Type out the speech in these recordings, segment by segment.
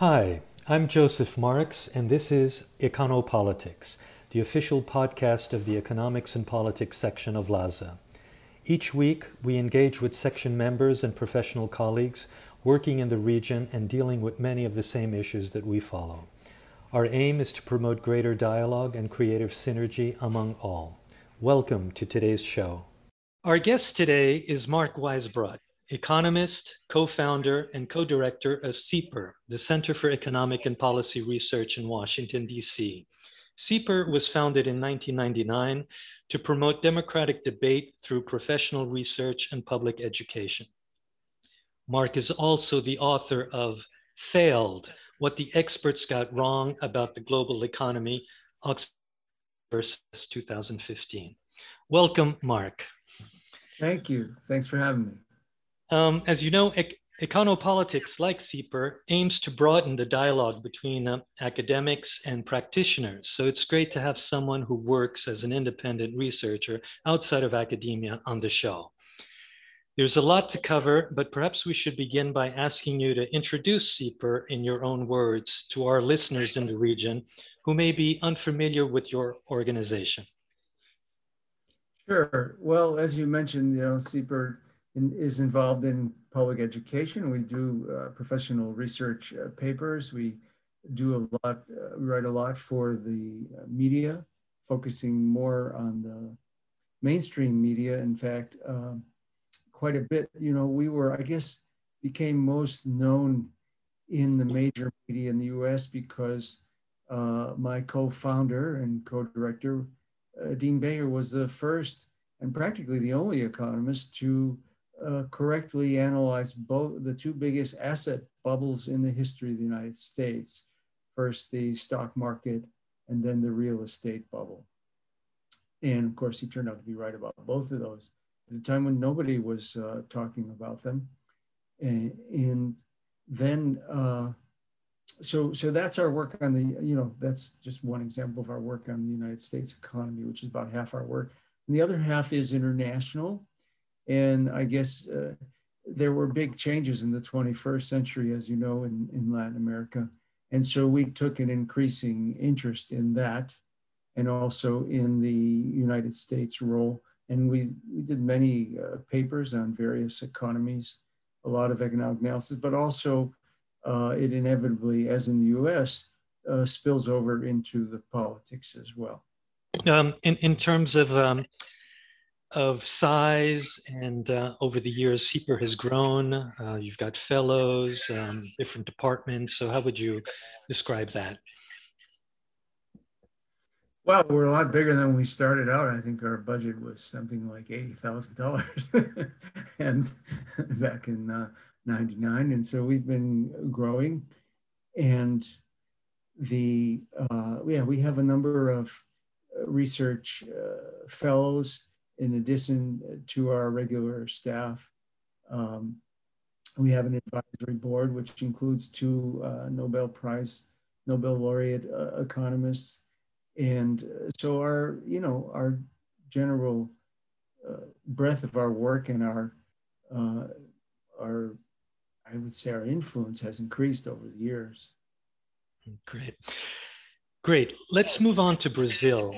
Hi, I'm Joseph Marks, and this is Econopolitics, the official podcast of the Economics and Politics section of LASA. Each week, we engage with section members and professional colleagues working in the region and dealing with many of the same issues that we follow. Our aim is to promote greater dialogue and creative synergy among all. Welcome to today's show. Our guest today is Mark Weisbrot, economist, co founder, and co director of CEPR, the Center for Economic and Policy Research in Washington, D.C. CEPR was founded in 1999 to promote democratic debate through professional research and public education. Mark is also the author of Failed What the Experts Got Wrong About the Global Economy, Oxford versus 2015. Welcome, Mark. Thank you. Thanks for having me. Um, as you know, ec- econopolitics, like CEPR, aims to broaden the dialogue between uh, academics and practitioners. So it's great to have someone who works as an independent researcher outside of academia on the show. There's a lot to cover, but perhaps we should begin by asking you to introduce CEPR in your own words to our listeners in the region who may be unfamiliar with your organization. Sure. Well, as you mentioned, you know, CEPR in, is involved in public education. We do uh, professional research uh, papers. We do a lot, uh, write a lot for the uh, media, focusing more on the mainstream media. In fact, um, quite a bit. You know, we were, I guess, became most known in the major media in the U.S. because uh, my co-founder and co-director, uh, Dean Baker, was the first and practically the only economist to uh, correctly analyze both the two biggest asset bubbles in the history of the United States. First, the stock market, and then the real estate bubble. And of course, he turned out to be right about both of those at a time when nobody was uh, talking about them. And, and then, uh, so, so that's our work on the, you know, that's just one example of our work on the United States economy, which is about half our work. And the other half is international. And I guess uh, there were big changes in the 21st century, as you know, in, in Latin America. And so we took an increasing interest in that and also in the United States role. And we, we did many uh, papers on various economies, a lot of economic analysis, but also uh, it inevitably, as in the US, uh, spills over into the politics as well. Um, in, in terms of um, of size and uh, over the years CEPR has grown uh, you've got fellows um, different departments so how would you describe that? Well we're a lot bigger than when we started out. I think our budget was something like $80000 and back in uh, 99 and so we've been growing. And the uh, yeah we have a number of research uh, fellows in addition to our regular staff. Um, we have an advisory board, which includes two uh, Nobel Prize, Nobel laureate uh, economists. And uh, so our, you know, our general uh, breadth of our work and our, uh, our, I would say our influence has increased over the years. Great. Great. Let's move on to Brazil.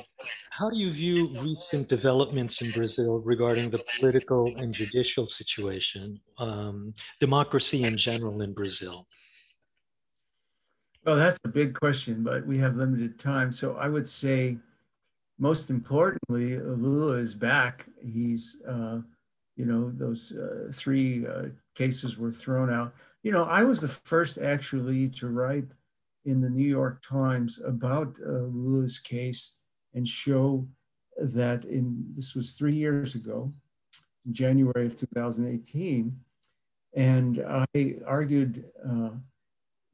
How do you view recent developments in Brazil regarding the political and judicial situation, um, democracy in general in Brazil? Well, that's a big question, but we have limited time. So I would say, most importantly, Lula is back. He's, uh, you know, those uh, three uh, cases were thrown out. You know, I was the first actually to write in the New York Times about uh, Lula's case and show that in this was three years ago, January of 2018, and I argued uh,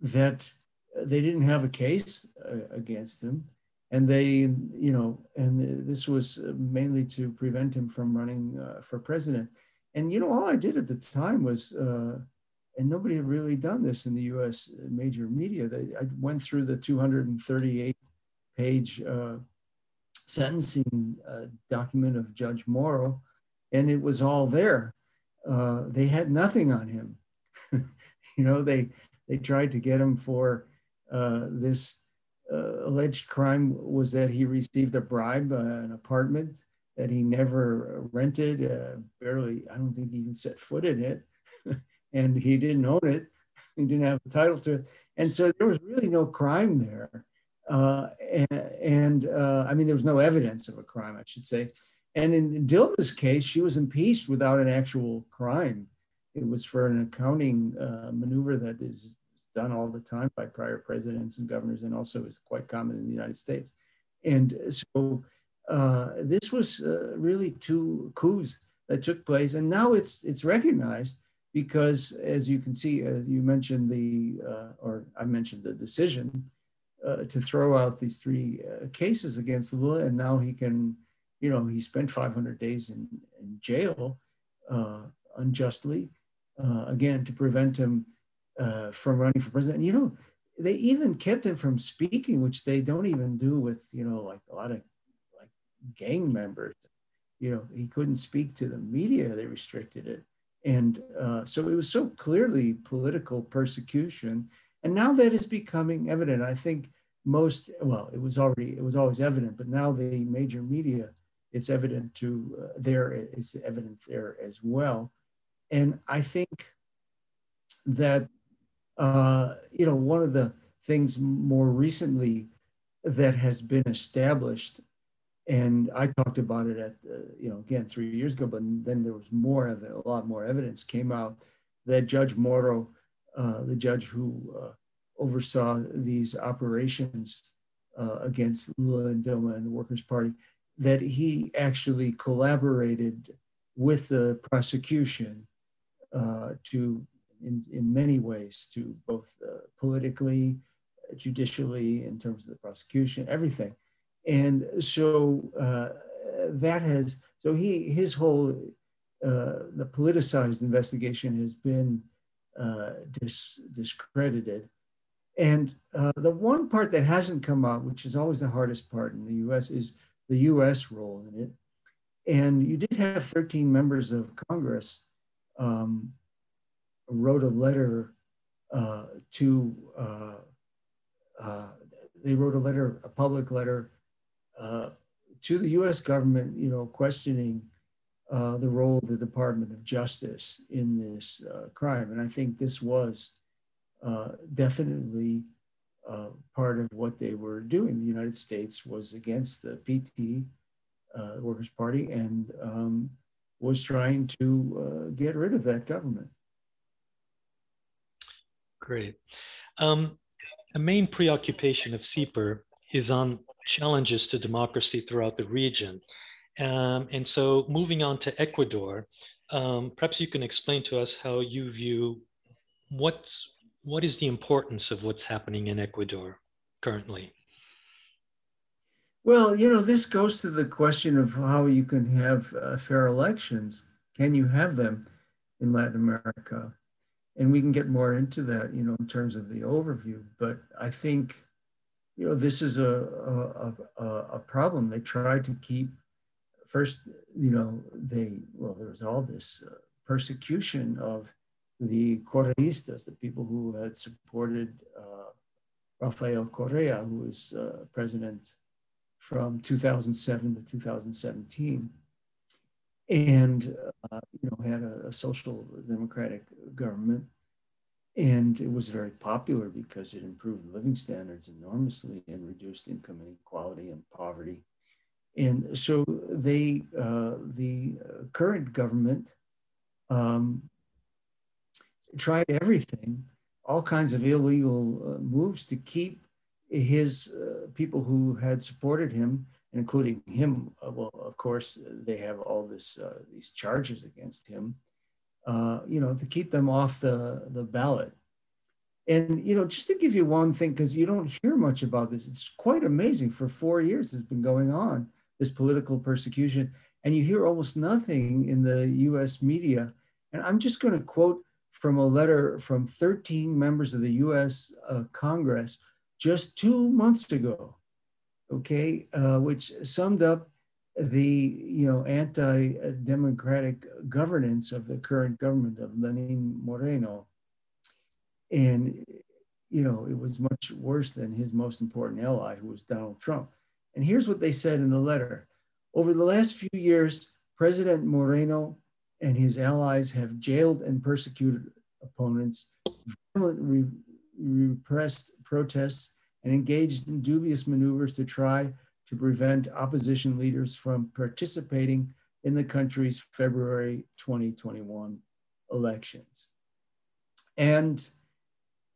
that they didn't have a case uh, against him, and they, you know, and this was mainly to prevent him from running uh, for president. And you know, all I did at the time was uh, and nobody had really done this in the U.S. major media. They, I went through the 238 page uh, sentencing uh, document of Judge Moro, and it was all there. Uh, they had nothing on him. you know, they They tried to get him for uh, this uh, alleged crime was that he received a bribe, uh, an apartment that he never rented, uh, barely, I don't think he even set foot in it, and he didn't own it. He didn't have a title to it. And so there was really no crime there. Uh, and, and uh, I mean, there was no evidence of a crime, I should say. And in Dilma's case, she was impeached without an actual crime. It was for an accounting uh, maneuver that is done all the time by prior presidents and governors, and also is quite common in the United States. And so uh, this was uh, really two coups that took place, and now it's it's recognized because, as you can see, as you mentioned the uh, or I mentioned the decision uh, to throw out these three uh, cases against Lula, and now he can, you know, he spent 500 days in, in jail uh, unjustly, again to prevent him uh, from running for president. And, you know, they even kept him from speaking, which they don't even do with, you know, like a lot of like gang members. You know, he couldn't speak to the media, they restricted it. And uh, so it was so clearly political persecution. And now that is becoming evident. I think most, well, it was already, it was always evident, but now the major media, it's evident to uh, there, it's evident there as well. And I think that uh, you know, one of the things more recently that has been established, and I talked about it at, you know, again, three years ago, but then there was more of it, a lot more evidence came out that Judge Moro, uh, the judge who uh, oversaw these operations uh, against Lula and Dilma and the Workers' Party, that he actually collaborated with the prosecution uh, to in, in many ways to both uh, politically, judicially, in terms of the prosecution, everything. And so uh, that has, so he, his whole, uh, the politicized investigation has been uh, dis, discredited. And uh, the one part that hasn't come out, which is always the hardest part in the US, is the US role in it. And you did have 13 members of Congress um, wrote a letter uh, to, uh, uh, they wrote a letter, a public letter uh, to the US government, you know, questioning uh, the role of the Department of Justice in this uh, crime. And I think this was definitely part of what they were doing. The United States was against the PT, Workers' Party, and um, was trying to get rid of that government. Great. Um, main preoccupation of CEPR is on challenges to democracy throughout the region. Um, and so moving on to Ecuador, um, perhaps you can explain to us how you view what's, what is the importance of what's happening in Ecuador currently? Well, you know, this goes to the question of how you can have uh, fair elections. Can you have them in Latin America? and we can get more into that, you know, in terms of the overview. But I think, you know, this is a a, a, a problem. They tried to keep first, you know, they well, there was all this uh, persecution of the Correistas, the people who had supported uh, Rafael Correa, who was uh, president from 2007 to 2017 and uh, you know had a, a, social democratic government and it was very popular because it improved living standards enormously and reduced income inequality and poverty and so they uh, the current government um, tried everything all kinds of illegal uh, moves to keep his uh, people who had supported him including him. Uh, well, of course, they have all this uh, these charges against him. Uh, you know, to keep them off the the ballot. And you know, just to give you one thing, because you don't hear much about this, it's quite amazing. For four years, it's been going on this political persecution, and you hear almost nothing in the U.S. media. And I'm just going to quote from a letter from 13 members of the U.S. Uh, Congress just two months ago okay, uh, which summed up the you know anti-democratic governance of the current government of Lenin Moreno. And, you know, it was much worse than his most important ally, who was Donald Trump. And here's what they said in the letter Over the last few years, President Moreno and his allies have jailed and persecuted opponents, violently repressed protests, and engaged in dubious maneuvers to try to prevent opposition leaders from participating in the country's February 2021 elections. And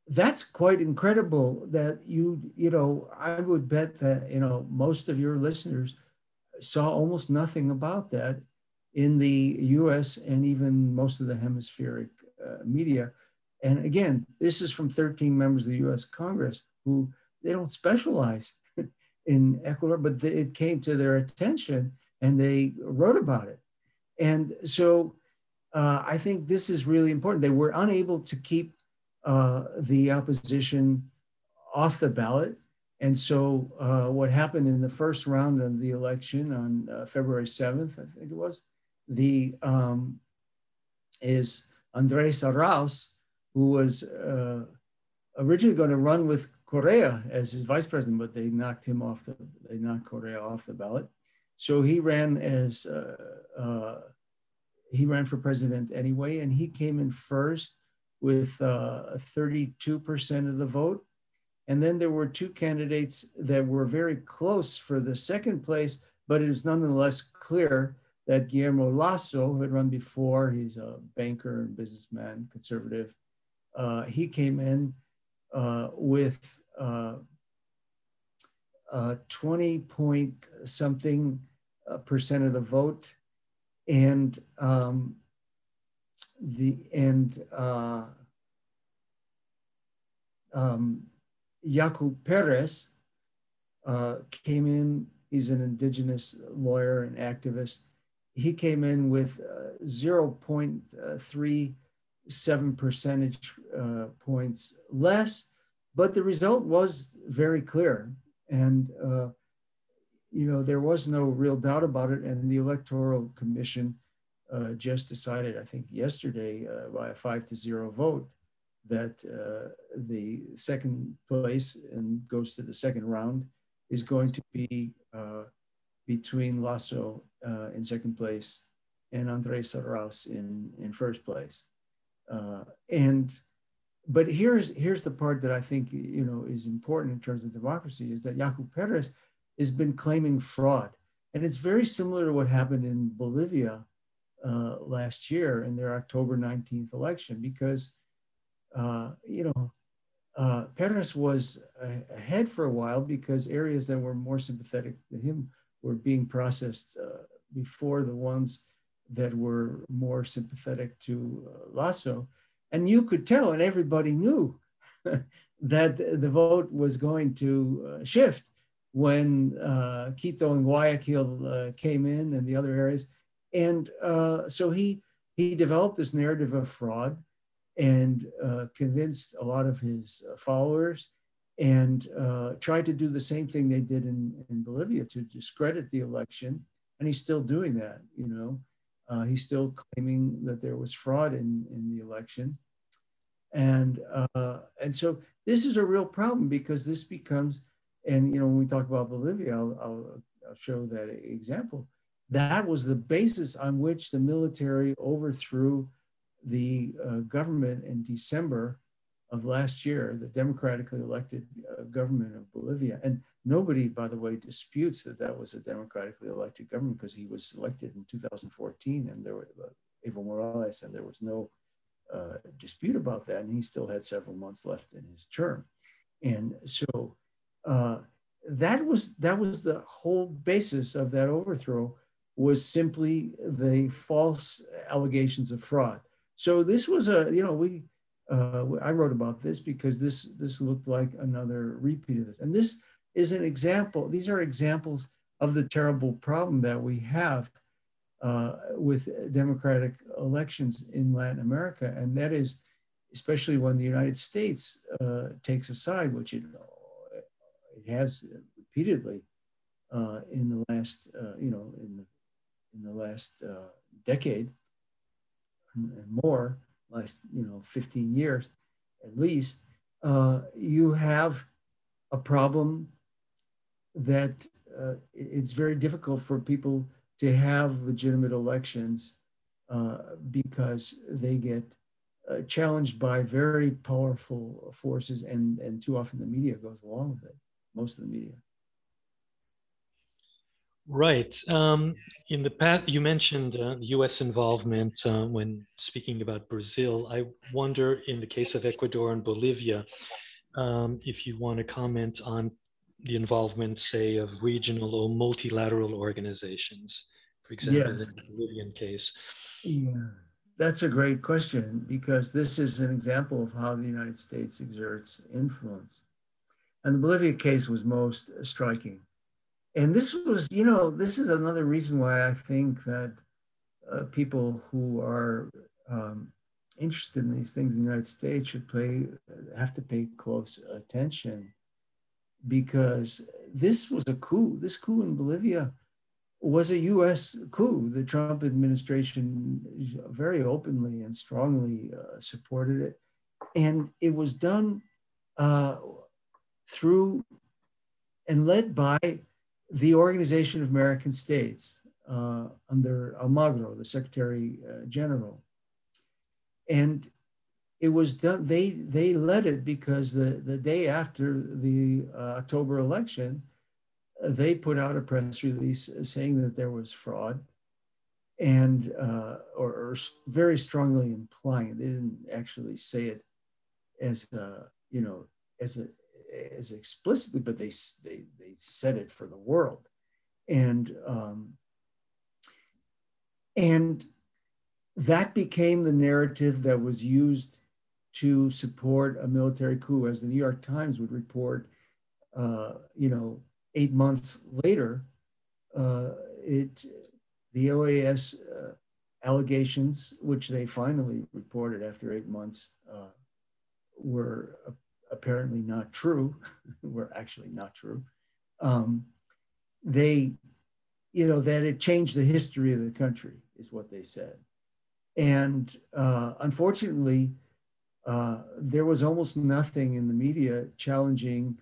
that's quite incredible that you, you know, I would bet that, you know, most of your listeners saw almost nothing about that in the US and even most of the hemispheric uh, media. And again, this is from 13 members of the US Congress who they don't specialize in Ecuador, but they, it came to their attention and they wrote about it. And so uh, I think this is really important. They were unable to keep uh, the opposition off the ballot. And so uh, what happened in the first round of the election on uh, February 7th, I think it was, the um, is Andres Arauz, who was uh, originally going to run with Correa as his vice president, but they knocked him off the they knocked Correa off the ballot. So he ran as uh, uh, he ran for president anyway, and he came in first with 32% uh, of the vote. And then there were two candidates that were very close for the second place, but it is nonetheless clear that Guillermo Lasso, who had run before, he's a banker and businessman, conservative, uh, he came in uh, with uh, uh, 20 point something uh, percent of the vote, and um, the and uh, um, Yaku Perez uh, came in. He's an indigenous lawyer and activist. He came in with uh, 0.37 percentage uh, points less but the result was very clear. And, uh, you know, there was no real doubt about it. And the Electoral Commission uh, just decided, I think yesterday, uh, by a five to zero vote, that uh, the second place and goes to the second round is going to be uh, between Lasso uh, in second place and Andres Arauz in, in first place. and but here's here's the part that I think you know is important in terms of democracy is that Yaku Perez has been claiming fraud, and it's very similar to what happened in Bolivia uh, last year in their October 19th election, because uh, you know uh, Perez was ahead for a while because areas that were more sympathetic to him were being processed uh, before the ones that were more sympathetic to uh, Lasso and you could tell, and everybody knew that the vote was going to uh, shift when uh, Quito and Guayaquil uh, came in and the other areas. And uh, so he, he developed this narrative of fraud and uh, convinced a lot of his uh, followers and tried to do the same thing they did in, in Bolivia to discredit the election. And he's still doing that, you know. Uh, he's still claiming that there was fraud in, in the election. And, uh, and so this is a real problem because this becomes, and you know, when we talk about Bolivia, I'll, I'll, I'll show that example. That was the basis on which the military overthrew the uh, government in December of last year, the democratically elected uh, government of Bolivia. And nobody, by the way, disputes that that was a democratically elected government because he was elected in 2014 and there were uh, Evo Morales and there was no uh, dispute about that. And he still had several months left in his term. And so uh, that was that was the whole basis of that overthrow was simply the false allegations of fraud. So this was a, you know, we uh, I wrote about this because this this looked like another repeat of this. And this is an example. These are examples of the terrible problem that we have uh, with democratic elections in Latin America. And that is, especially when the United States uh, takes a side, which it, it has repeatedly uh, in the last, uh, you know, in the, in the last uh, decade and more, last, you know, 15 years. at least, uh, you have a problem that uh, it's very difficult for people to have legitimate elections uh, because they get uh, challenged by very powerful forces, and, and too often the media goes along with it, most of the media. Right. Um, in the past, you mentioned uh, U.S. involvement uh, when speaking about Brazil. I wonder, in the case of Ecuador and Bolivia, um, if you want to comment on the involvement, say, of regional or multilateral organizations, for example, yes. in the Bolivian case. Yeah, that's a great question because this is an example of how the United States exerts influence. And the Bolivia case was most striking and this was, you know, this is another reason why I think that uh, people who are um, interested in these things in the United States should play, have to pay close attention because this was a coup. This coup in Bolivia was a US coup. The Trump administration very openly and strongly uh, supported it. And it was done uh, through and led by the Organization of American States uh, under Almagro, the Secretary uh, General. And it was done, they, they led it because the, the day after the uh, October election, uh, they put out a press release saying that there was fraud and, uh, or, or, very strongly implying, they didn't actually say it as, a, you know, as a, as explicitly, but they, they, they said it for the world. And, um, and that became the narrative that was used to support a military coup, as the New York Times would report, uh, you know, eight months later, uh, it, the OAS uh, allegations, which they finally reported after eight months, uh, were apparently not true, were actually not true. Um, they, you know, that it changed the history of the country, is what they said. And uh, unfortunately, uh, there was almost nothing in the media challenging,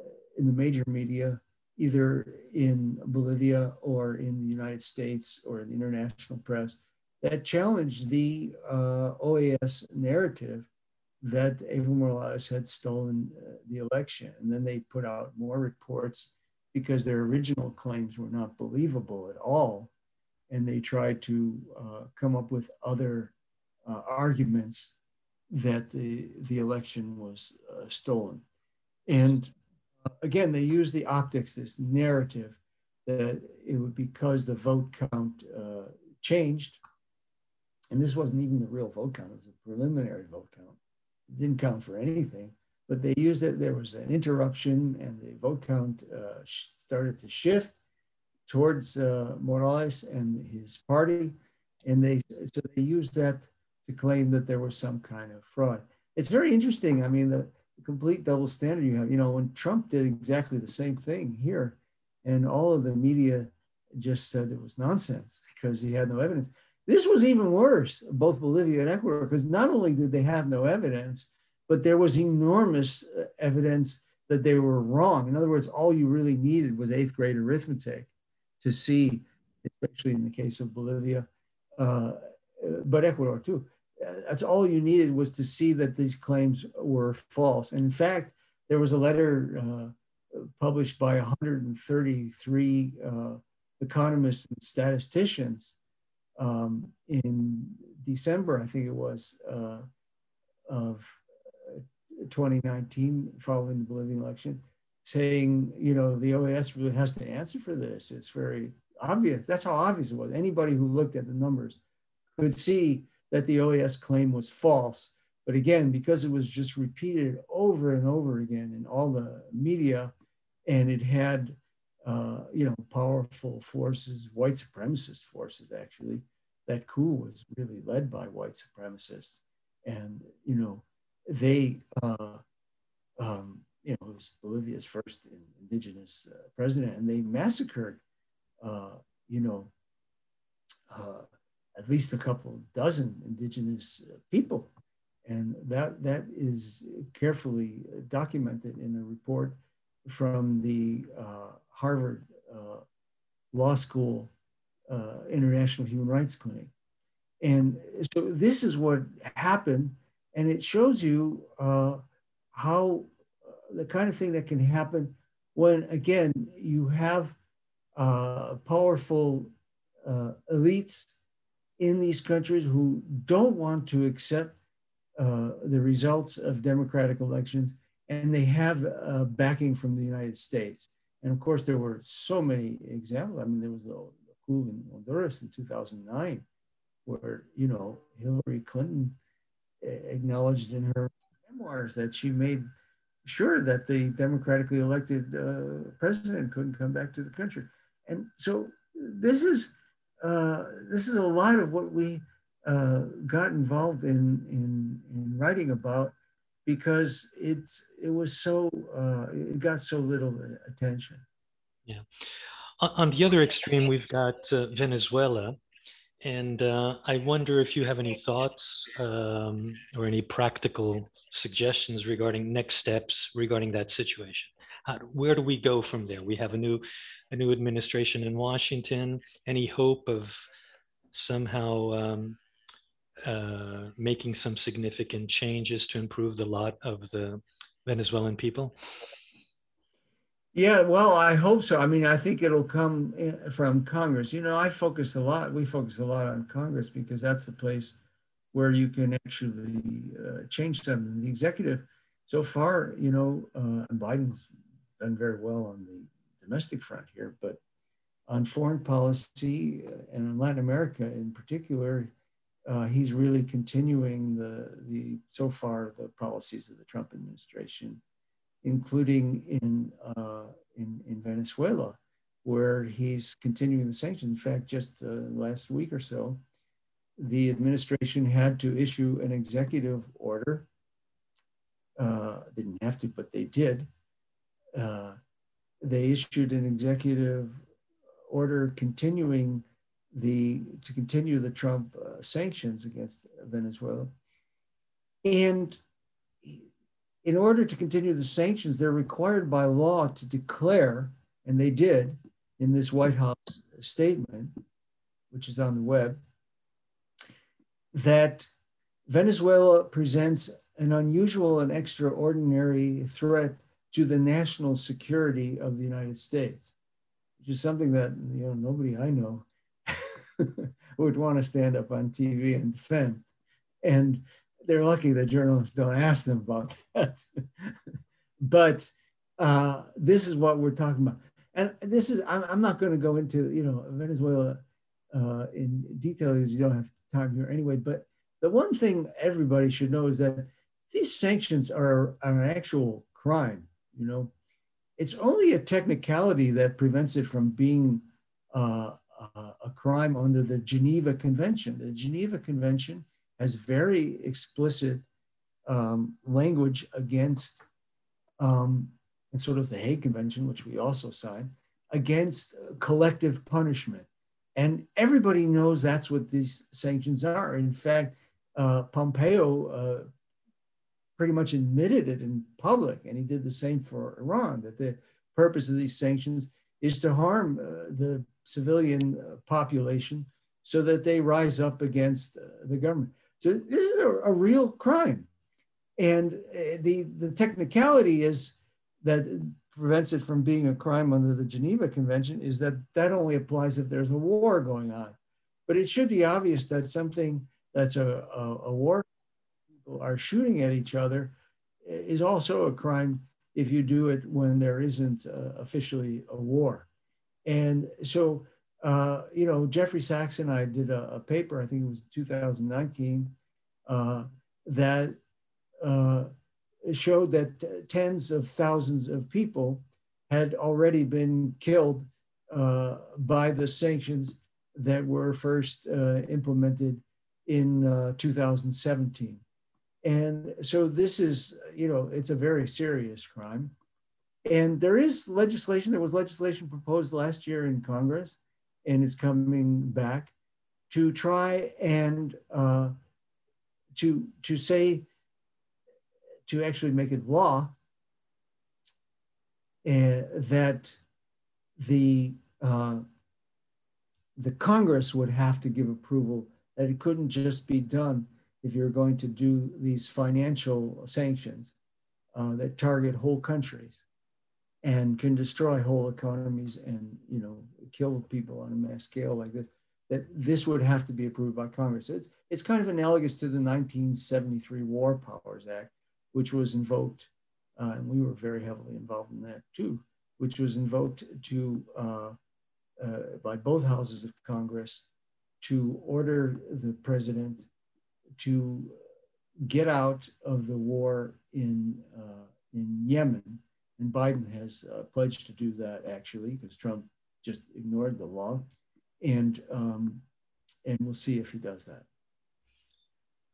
uh, in the major media, either in Bolivia or in the United States or in the international press, that challenged the uh, OAS narrative that Evo Morales had stolen uh, the election. And then they put out more reports because their original claims were not believable at all. And they tried to come up with other arguments that the, the election was uh, stolen. And uh, again, they used the optics, this narrative that it was because the vote count uh, changed. And this wasn't even the real vote count, it was a preliminary vote count it didn't count for anything, but they used it. There was an interruption, and the vote count uh, started to shift towards uh, Morales and his party, and they so they used that to claim that there was some kind of fraud. It's very interesting. I mean, the, complete double standard you have. You know, when Trump did exactly the same thing here, and all of the media just said it was nonsense because he had no evidence. This was even worse, both Bolivia and Ecuador, because not only did they have no evidence, but there was enormous uh, evidence that they were wrong. In other words, all you really needed was eighth grade arithmetic to see, especially in the case of Bolivia, uh, but Ecuador too. That's all you needed was to see that these claims were false. And in fact, there was a letter uh, published by 133 uh, economists and statisticians um, in December, I think it was, uh, of uh, 2019, following the Bolivian election, saying, you know, the OAS really has to answer for this. It's very obvious. That's how obvious it was. Anybody who looked at the numbers could see that the OAS claim was false. But again, because it was just repeated over and over again in all the media, and it had uh, you know, powerful forces, white supremacist forces, actually. That coup was really led by white supremacists. And, you know, they, uh, um, you know, it was Bolivia's first indigenous uh, president, and they massacred, uh, you know, uh, at least a couple dozen indigenous people. And that, that is carefully documented in a report from the uh, Harvard uh, Law School uh, International Human Rights Clinic. And so this is what happened, and it shows you uh, how uh, the kind of thing that can happen when, again, you have uh, powerful uh, elites in these countries who don't want to accept uh, the results of democratic elections, and they have uh, backing from the United States. And of course, there were so many examples. I mean, there was the, coup in Honduras in 2009, where you know Hillary Clinton acknowledged in her memoirs that she made sure that the democratically elected uh, president couldn't come back to the country. And so this is uh, this is a lot of what we uh, got involved in, in in writing about because it's it was so uh, it got so little attention. Yeah. On the other extreme, we've got uh, Venezuela, and uh, I wonder if you have any thoughts um, or any practical suggestions regarding next steps regarding that situation. How, where do we go from there? We have a new, a new administration in Washington. Any hope of somehow um, uh, making some significant changes to improve the lot of the Venezuelan people? Yeah, well, I hope so. I mean, I think it'll come from Congress. You know, I focus a lot, we focus a lot on Congress because that's the place where you can actually uh, change something. The executive, so far, you know, uh, Biden's done very well on the domestic front here, but on foreign policy uh, and in Latin America in particular, uh, he's really continuing the, the so far the policies of the Trump administration including in, uh, in, in, Venezuela, where he's continuing the sanctions. In fact, just uh, last week or so, the administration had to issue an executive order. Uh, didn't have to, but they did. Uh, they issued an executive order continuing the to continue the Trump uh, sanctions against Venezuela, and in order to continue the sanctions, they're required by law to declare, and they did in this White House statement, which is on the web, that Venezuela presents an unusual and extraordinary threat to the national security of the United States, which is something that you know nobody I know would want to stand up on TV and defend. And they're lucky that journalists don't ask them about that. but uh, this is what we're talking about. And this is, I'm, not going to go into, you know, Venezuela uh, in detail because you don't have time here anyway. But the one thing everybody should know is that these sanctions are, are an actual crime, you know. It's only a technicality that prevents it from being uh, a crime under the Geneva Convention. The Geneva Convention has very explicit um, language against, um, and so does the Hague Convention, which we also signed, against collective punishment. And everybody knows that's what these sanctions are. In fact, uh, Pompeo uh, pretty much admitted it in public, and he did the same for Iran, that the purpose of these sanctions is to harm uh, the civilian uh, population so that they rise up against uh, the government. So this is a, a real crime. And uh, the, the technicality is that prevents it from being a crime under the Geneva Convention is that that only applies if there's a war going on. But it should be obvious that something that's a, a, a war, are shooting at each other, is also a crime if you do it when there isn't uh, officially a war. And so uh, you know, Jeffrey Sachs and I did a, a paper, I think it was 2019, uh, that uh, showed that tens of thousands of people had already been killed uh, by the sanctions that were first uh, implemented in 2017. And so this is, you know, it's a very serious crime. And there is legislation, there was legislation proposed last year in Congress and is coming back to try and uh, to to say to actually make it law uh, that the uh, the Congress would have to give approval that it couldn't just be done if you're going to do these financial sanctions uh, that target whole countries and can destroy whole economies and you know kill people on a mass scale like this that this would have to be approved by congress. It's, it's kind of analogous to the 1973 war powers act which was invoked uh, and we were very heavily involved in that too which was invoked to uh, uh, by both houses of congress to order the president to get out of the war in, uh, in Yemen. And Biden has uh, pledged to do that actually, because Trump just ignored the law. And, um, and we'll see if he does that.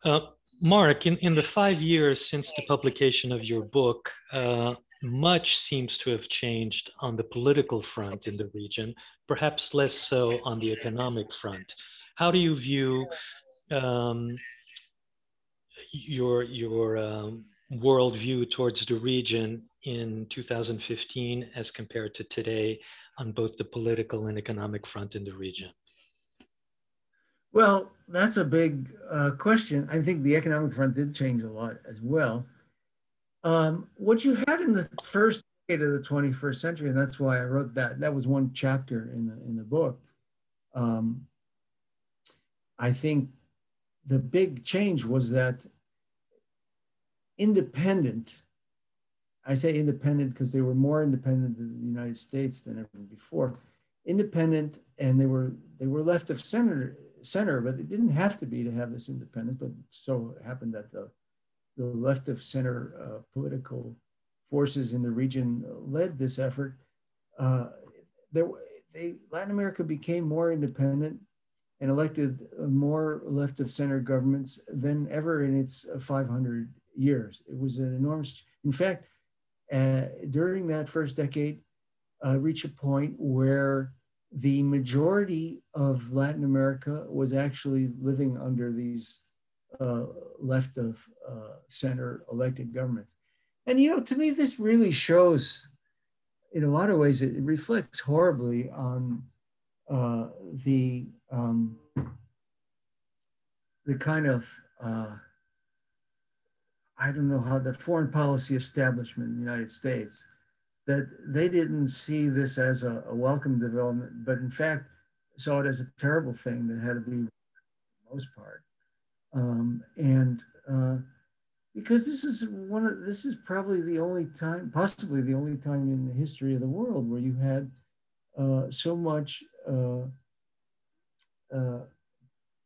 Uh, Mark, in, in the five years since the publication of your book, uh, much seems to have changed on the political front in the region, perhaps less so on the economic front. How do you view um, your your um, worldview towards the region in 2015 as compared to today on both the political and economic front in the region? Well, that's a big uh, question. I think the economic front did change a lot as well. Um, what you had in the first decade of the 21st century, and that's why I wrote that. That was one chapter in the in the book. Um, I think the big change was that independent. I say independent because they were more independent than the United States than ever before. Independent, and they were they were left of center center, but they didn't have to be to have this independence. But so happened that the the left of center uh, political forces in the region led this effort. Uh, there, they, Latin America became more independent and elected more left of center governments than ever in its 500 years. It was an enormous, in fact, uh, during that first decade, uh, reached a point where the majority of Latin America was actually living under these uh, left of uh, center elected governments. And, you know, to me, this really shows, in a lot of ways, it, reflects horribly on uh, the, um, the kind of uh, I don't know how the foreign policy establishment in the United States, that they didn't see this as a, a welcome development, but in fact saw it as a terrible thing that had to be for most part. Um, and uh, because this is one of this is probably the only time, possibly the only time in the history of the world where you had uh, so much uh, uh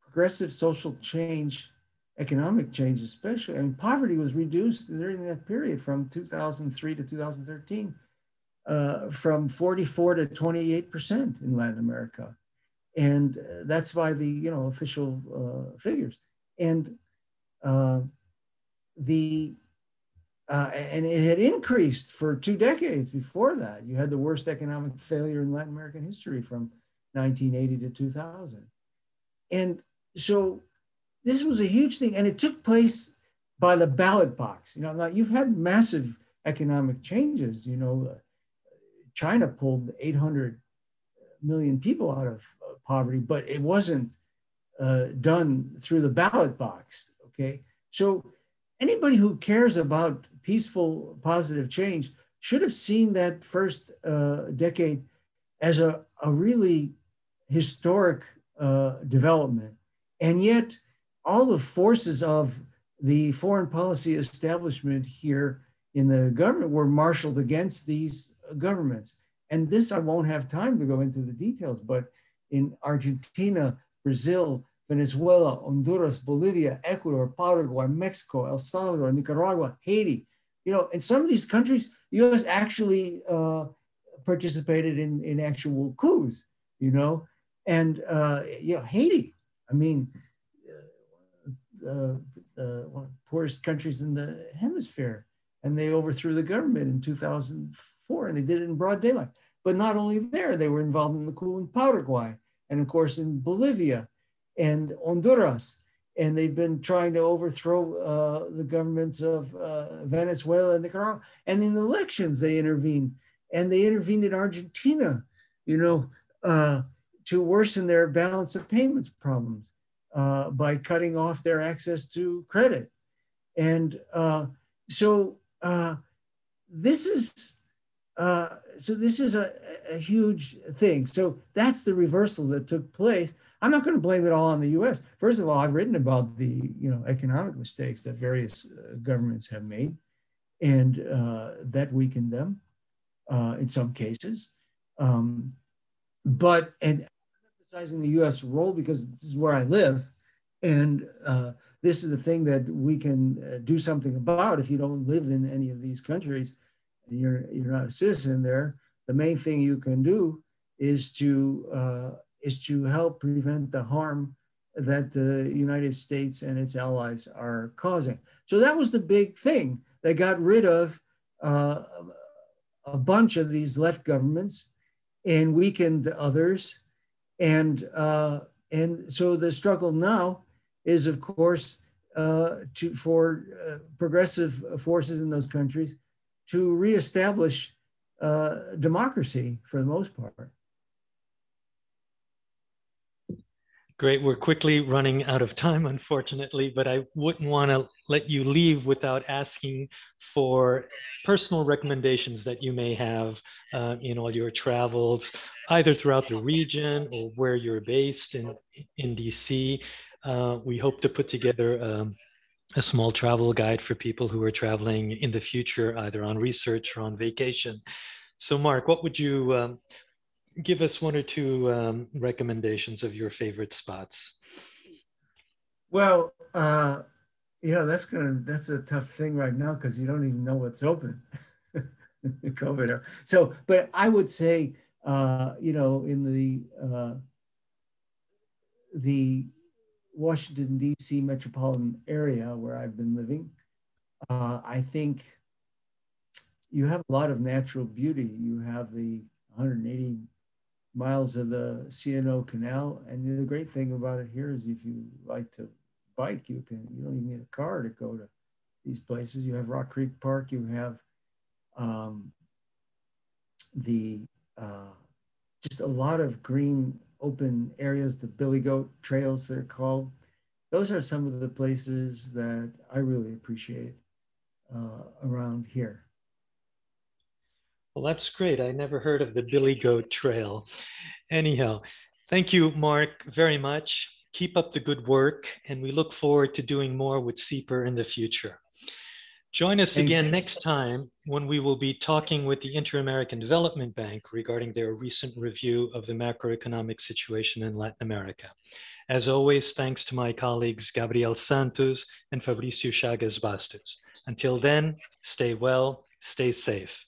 progressive social change economic change, especially. I mean, poverty was reduced during that period from 2003 to 2013 uh, from 44 to 28 percent in Latin America, and uh, that's by the you know official uh, figures. And uh, the uh, and it had increased for two decades before that. You had the worst economic failure in Latin American history from 1980 to 2000, and so this was a huge thing, and it took place by the ballot box. You know, now you've had massive economic changes. You know, China pulled 800 million people out of poverty, but it wasn't uh, done through the ballot box. Okay, so anybody who cares about peaceful, positive change should have seen that first uh, decade as a, a really historic uh, development. And yet, all the forces of the foreign policy establishment here in the government were marshaled against these governments. And this, I won't have time to go into the details, but in Argentina, Brazil, Venezuela, Honduras, Bolivia, Ecuador, Paraguay, Mexico, El Salvador, Nicaragua, Haiti, you know, in some of these countries, the US actually uh, participated in, in actual coups, you know, and uh, yeah, Haiti, I mean, uh, uh, one of the poorest countries in the hemisphere. And they overthrew the government in 2004, and they did it in broad daylight. But not only there, they were involved in the coup in Paraguay, and of course in Bolivia and Honduras. and they've been trying to overthrow uh, the governments of uh, Venezuela and Nicaragua. And in elections, they intervened, and they intervened in Argentina, you know, uh, to worsen their balance of payments problems uh, by cutting off their access to credit. And uh, so uh, this is so this is a, a huge thing. So that's the reversal that took place I'm not going to blame it all on the U.S. First of all, I've written about the you know economic mistakes that various uh, governments have made, and uh, that weakened them uh, in some cases. Um, but and emphasizing the U.S. role because this is where I live, and uh, this is the thing that we can uh, do something about. If you don't live in any of these countries, and you're you're not a citizen there, the main thing you can do is to uh, is to help prevent the harm that the United States and its allies are causing. So that was the big thing. They got rid of uh, a bunch of these left governments and weakened others. And, uh, and so the struggle now is, of course, uh, to, for uh, progressive forces in those countries to reestablish uh, democracy for the most part. Great. We're quickly running out of time, unfortunately, but I wouldn't want to let you leave without asking for personal recommendations that you may have uh, in all your travels, either throughout the region or where you're based in, in DC. Uh, we hope to put together um, a small travel guide for people who are traveling in the future, either on research or on vacation. So, Mark, what would you um, give us one or two um, recommendations of your favorite spots. Well, uh, yeah, that's gonna that's a tough thing right now because you don't even know what's open. COVID. So, but I would say, uh, you know, in the uh, the Washington D.C. metropolitan area where I've been living, uh, I think you have a lot of natural beauty. You have the 180 miles of the C&O Canal. And the great thing about it here is if you like to bike, you can, you don't even need a car to go to these places. You have Rock Creek Park, you have um, the, uh, just a lot of green open areas, the Billy Goat trails they're called. Those are some of the places that I really appreciate uh, around here. Well, that's great. I never heard of the Billy Goat Trail. Anyhow, thank you, Mark, very much. Keep up the good work, and we look forward to doing more with CEPR in the future. Join us again next time when we will be talking with the Inter-American Development Bank regarding their recent review of the macroeconomic situation in Latin America. As always, thanks to my colleagues Gabriel Santos and Fabricio Chagas Bastos. Until then, stay well, stay safe.